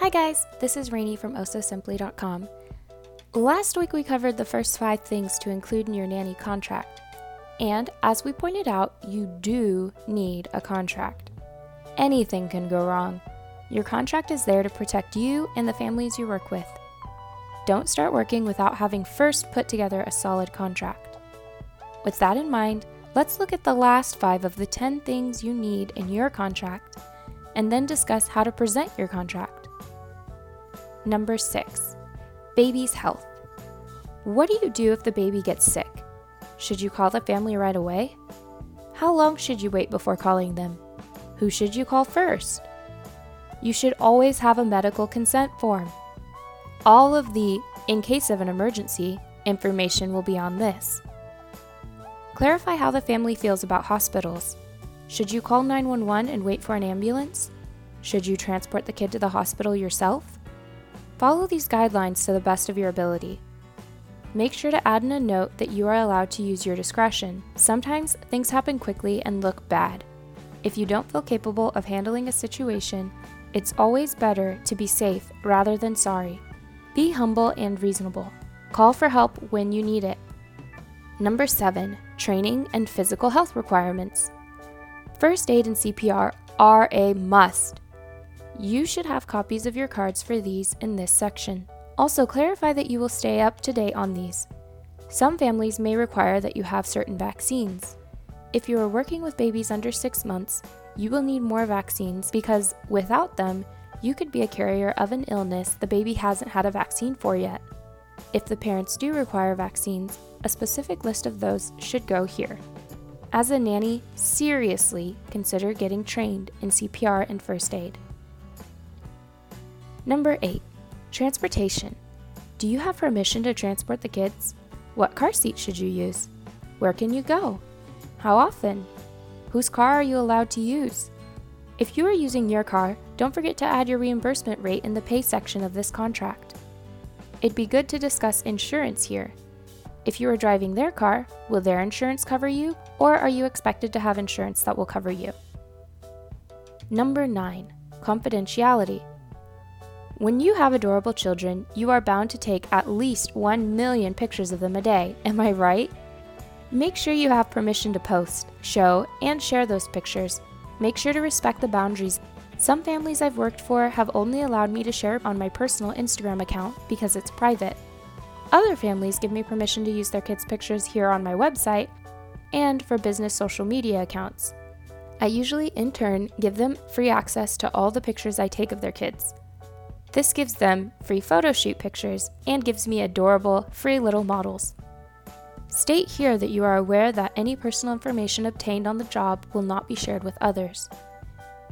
Hi guys, this is Rainy from oh ososimply.com. Last week we covered the first five things to include in your nanny contract. And as we pointed out, you do need a contract. Anything can go wrong. Your contract is there to protect you and the families you work with. Don't start working without having first put together a solid contract. With that in mind, let's look at the last five of the 10 things you need in your contract and then discuss how to present your contract. Number six, baby's health. What do you do if the baby gets sick? Should you call the family right away? How long should you wait before calling them? Who should you call first? You should always have a medical consent form. All of the, in case of an emergency, information will be on this. Clarify how the family feels about hospitals. Should you call 911 and wait for an ambulance? Should you transport the kid to the hospital yourself? Follow these guidelines to the best of your ability. Make sure to add in a note that you are allowed to use your discretion. Sometimes things happen quickly and look bad. If you don't feel capable of handling a situation, it's always better to be safe rather than sorry. Be humble and reasonable. Call for help when you need it. Number 7. Training and physical health requirements. First aid and CPR are a must. You should have copies of your cards for these in this section. Also, clarify that you will stay up to date on these. Some families may require that you have certain vaccines. If you are working with babies under six months, you will need more vaccines because without them, you could be a carrier of an illness the baby hasn't had a vaccine for yet. If the parents do require vaccines, a specific list of those should go here. As a nanny, seriously consider getting trained in CPR and first aid. Number 8. Transportation. Do you have permission to transport the kids? What car seat should you use? Where can you go? How often? Whose car are you allowed to use? If you are using your car, don't forget to add your reimbursement rate in the pay section of this contract. It'd be good to discuss insurance here. If you are driving their car, will their insurance cover you, or are you expected to have insurance that will cover you? Number 9. Confidentiality. When you have adorable children, you are bound to take at least 1 million pictures of them a day, am I right? Make sure you have permission to post, show, and share those pictures. Make sure to respect the boundaries. Some families I've worked for have only allowed me to share on my personal Instagram account because it's private. Other families give me permission to use their kids' pictures here on my website and for business social media accounts. I usually, in turn, give them free access to all the pictures I take of their kids. This gives them free photo shoot pictures and gives me adorable, free little models. State here that you are aware that any personal information obtained on the job will not be shared with others.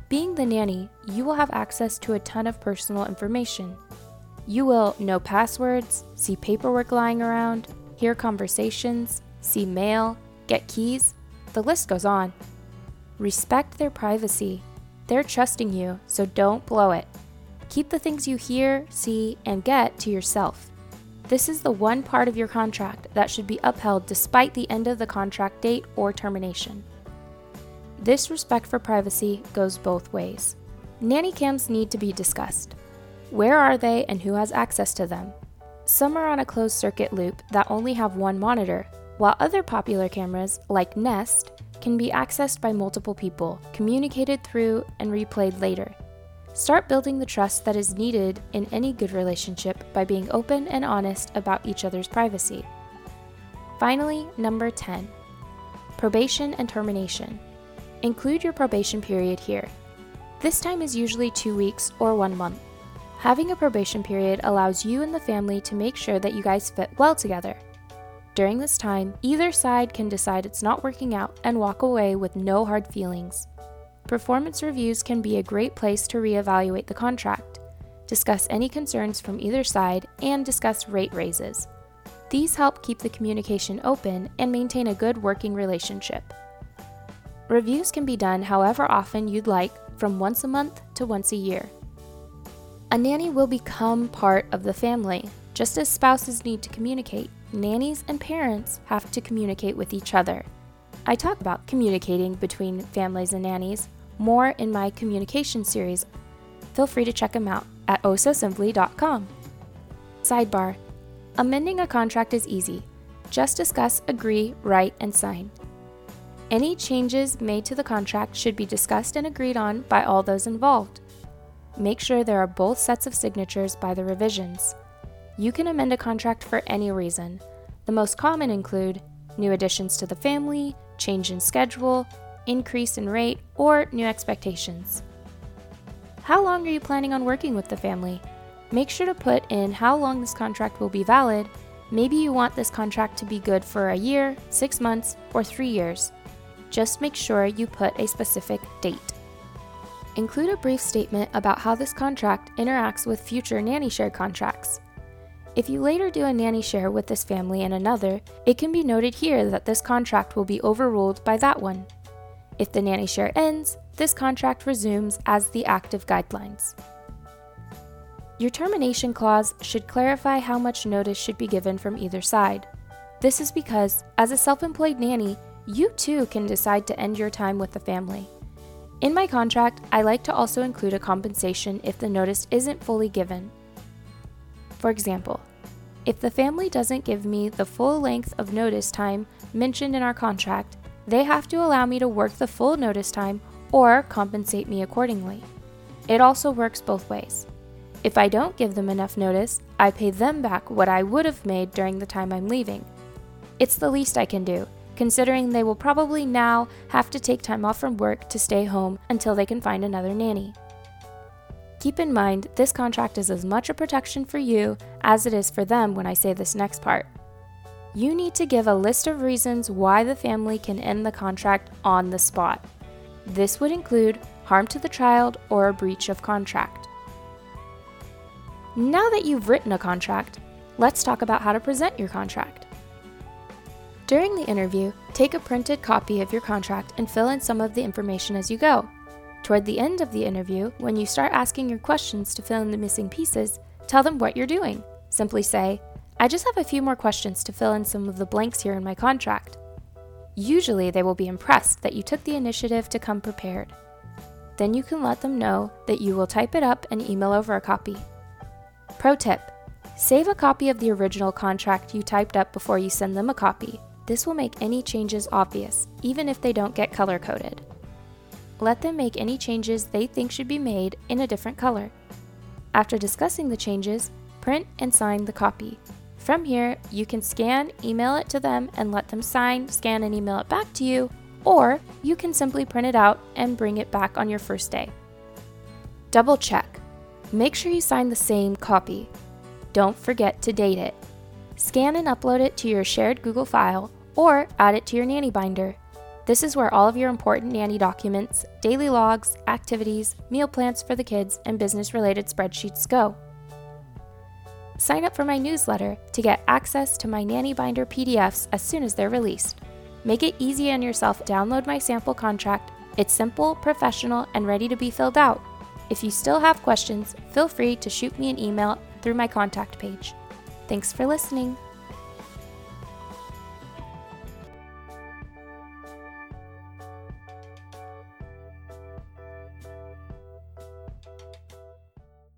Being the nanny, you will have access to a ton of personal information. You will know passwords, see paperwork lying around, hear conversations, see mail, get keys, the list goes on. Respect their privacy. They're trusting you, so don't blow it. Keep the things you hear, see, and get to yourself. This is the one part of your contract that should be upheld despite the end of the contract date or termination. This respect for privacy goes both ways. Nanny cams need to be discussed. Where are they and who has access to them? Some are on a closed circuit loop that only have one monitor, while other popular cameras, like Nest, can be accessed by multiple people, communicated through, and replayed later. Start building the trust that is needed in any good relationship by being open and honest about each other's privacy. Finally, number 10 probation and termination. Include your probation period here. This time is usually two weeks or one month. Having a probation period allows you and the family to make sure that you guys fit well together. During this time, either side can decide it's not working out and walk away with no hard feelings. Performance reviews can be a great place to reevaluate the contract, discuss any concerns from either side, and discuss rate raises. These help keep the communication open and maintain a good working relationship. Reviews can be done however often you'd like, from once a month to once a year. A nanny will become part of the family. Just as spouses need to communicate, nannies and parents have to communicate with each other. I talk about communicating between families and nannies more in my communication series. Feel free to check them out. at oh ososimply.com. Sidebar Amending a contract is easy. Just discuss, agree, write, and sign. Any changes made to the contract should be discussed and agreed on by all those involved. Make sure there are both sets of signatures by the revisions. You can amend a contract for any reason. The most common include new additions to the family, change in schedule, increase in rate, or new expectations. How long are you planning on working with the family? Make sure to put in how long this contract will be valid. Maybe you want this contract to be good for a year, six months, or three years. Just make sure you put a specific date. Include a brief statement about how this contract interacts with future nanny share contracts. If you later do a nanny share with this family and another, it can be noted here that this contract will be overruled by that one. If the nanny share ends, this contract resumes as the active guidelines. Your termination clause should clarify how much notice should be given from either side. This is because, as a self employed nanny, you too can decide to end your time with the family. In my contract, I like to also include a compensation if the notice isn't fully given. For example, if the family doesn't give me the full length of notice time mentioned in our contract, they have to allow me to work the full notice time or compensate me accordingly. It also works both ways. If I don't give them enough notice, I pay them back what I would have made during the time I'm leaving. It's the least I can do, considering they will probably now have to take time off from work to stay home until they can find another nanny. Keep in mind, this contract is as much a protection for you as it is for them when I say this next part. You need to give a list of reasons why the family can end the contract on the spot. This would include harm to the child or a breach of contract. Now that you've written a contract, let's talk about how to present your contract. During the interview, take a printed copy of your contract and fill in some of the information as you go. Toward the end of the interview, when you start asking your questions to fill in the missing pieces, tell them what you're doing. Simply say, I just have a few more questions to fill in some of the blanks here in my contract. Usually, they will be impressed that you took the initiative to come prepared. Then you can let them know that you will type it up and email over a copy. Pro tip Save a copy of the original contract you typed up before you send them a copy. This will make any changes obvious, even if they don't get color coded. Let them make any changes they think should be made in a different color. After discussing the changes, print and sign the copy. From here, you can scan, email it to them, and let them sign, scan, and email it back to you, or you can simply print it out and bring it back on your first day. Double check. Make sure you sign the same copy. Don't forget to date it. Scan and upload it to your shared Google file or add it to your nanny binder. This is where all of your important nanny documents, daily logs, activities, meal plans for the kids, and business related spreadsheets go. Sign up for my newsletter to get access to my Nanny Binder PDFs as soon as they're released. Make it easy on yourself. Download my sample contract. It's simple, professional, and ready to be filled out. If you still have questions, feel free to shoot me an email through my contact page. Thanks for listening.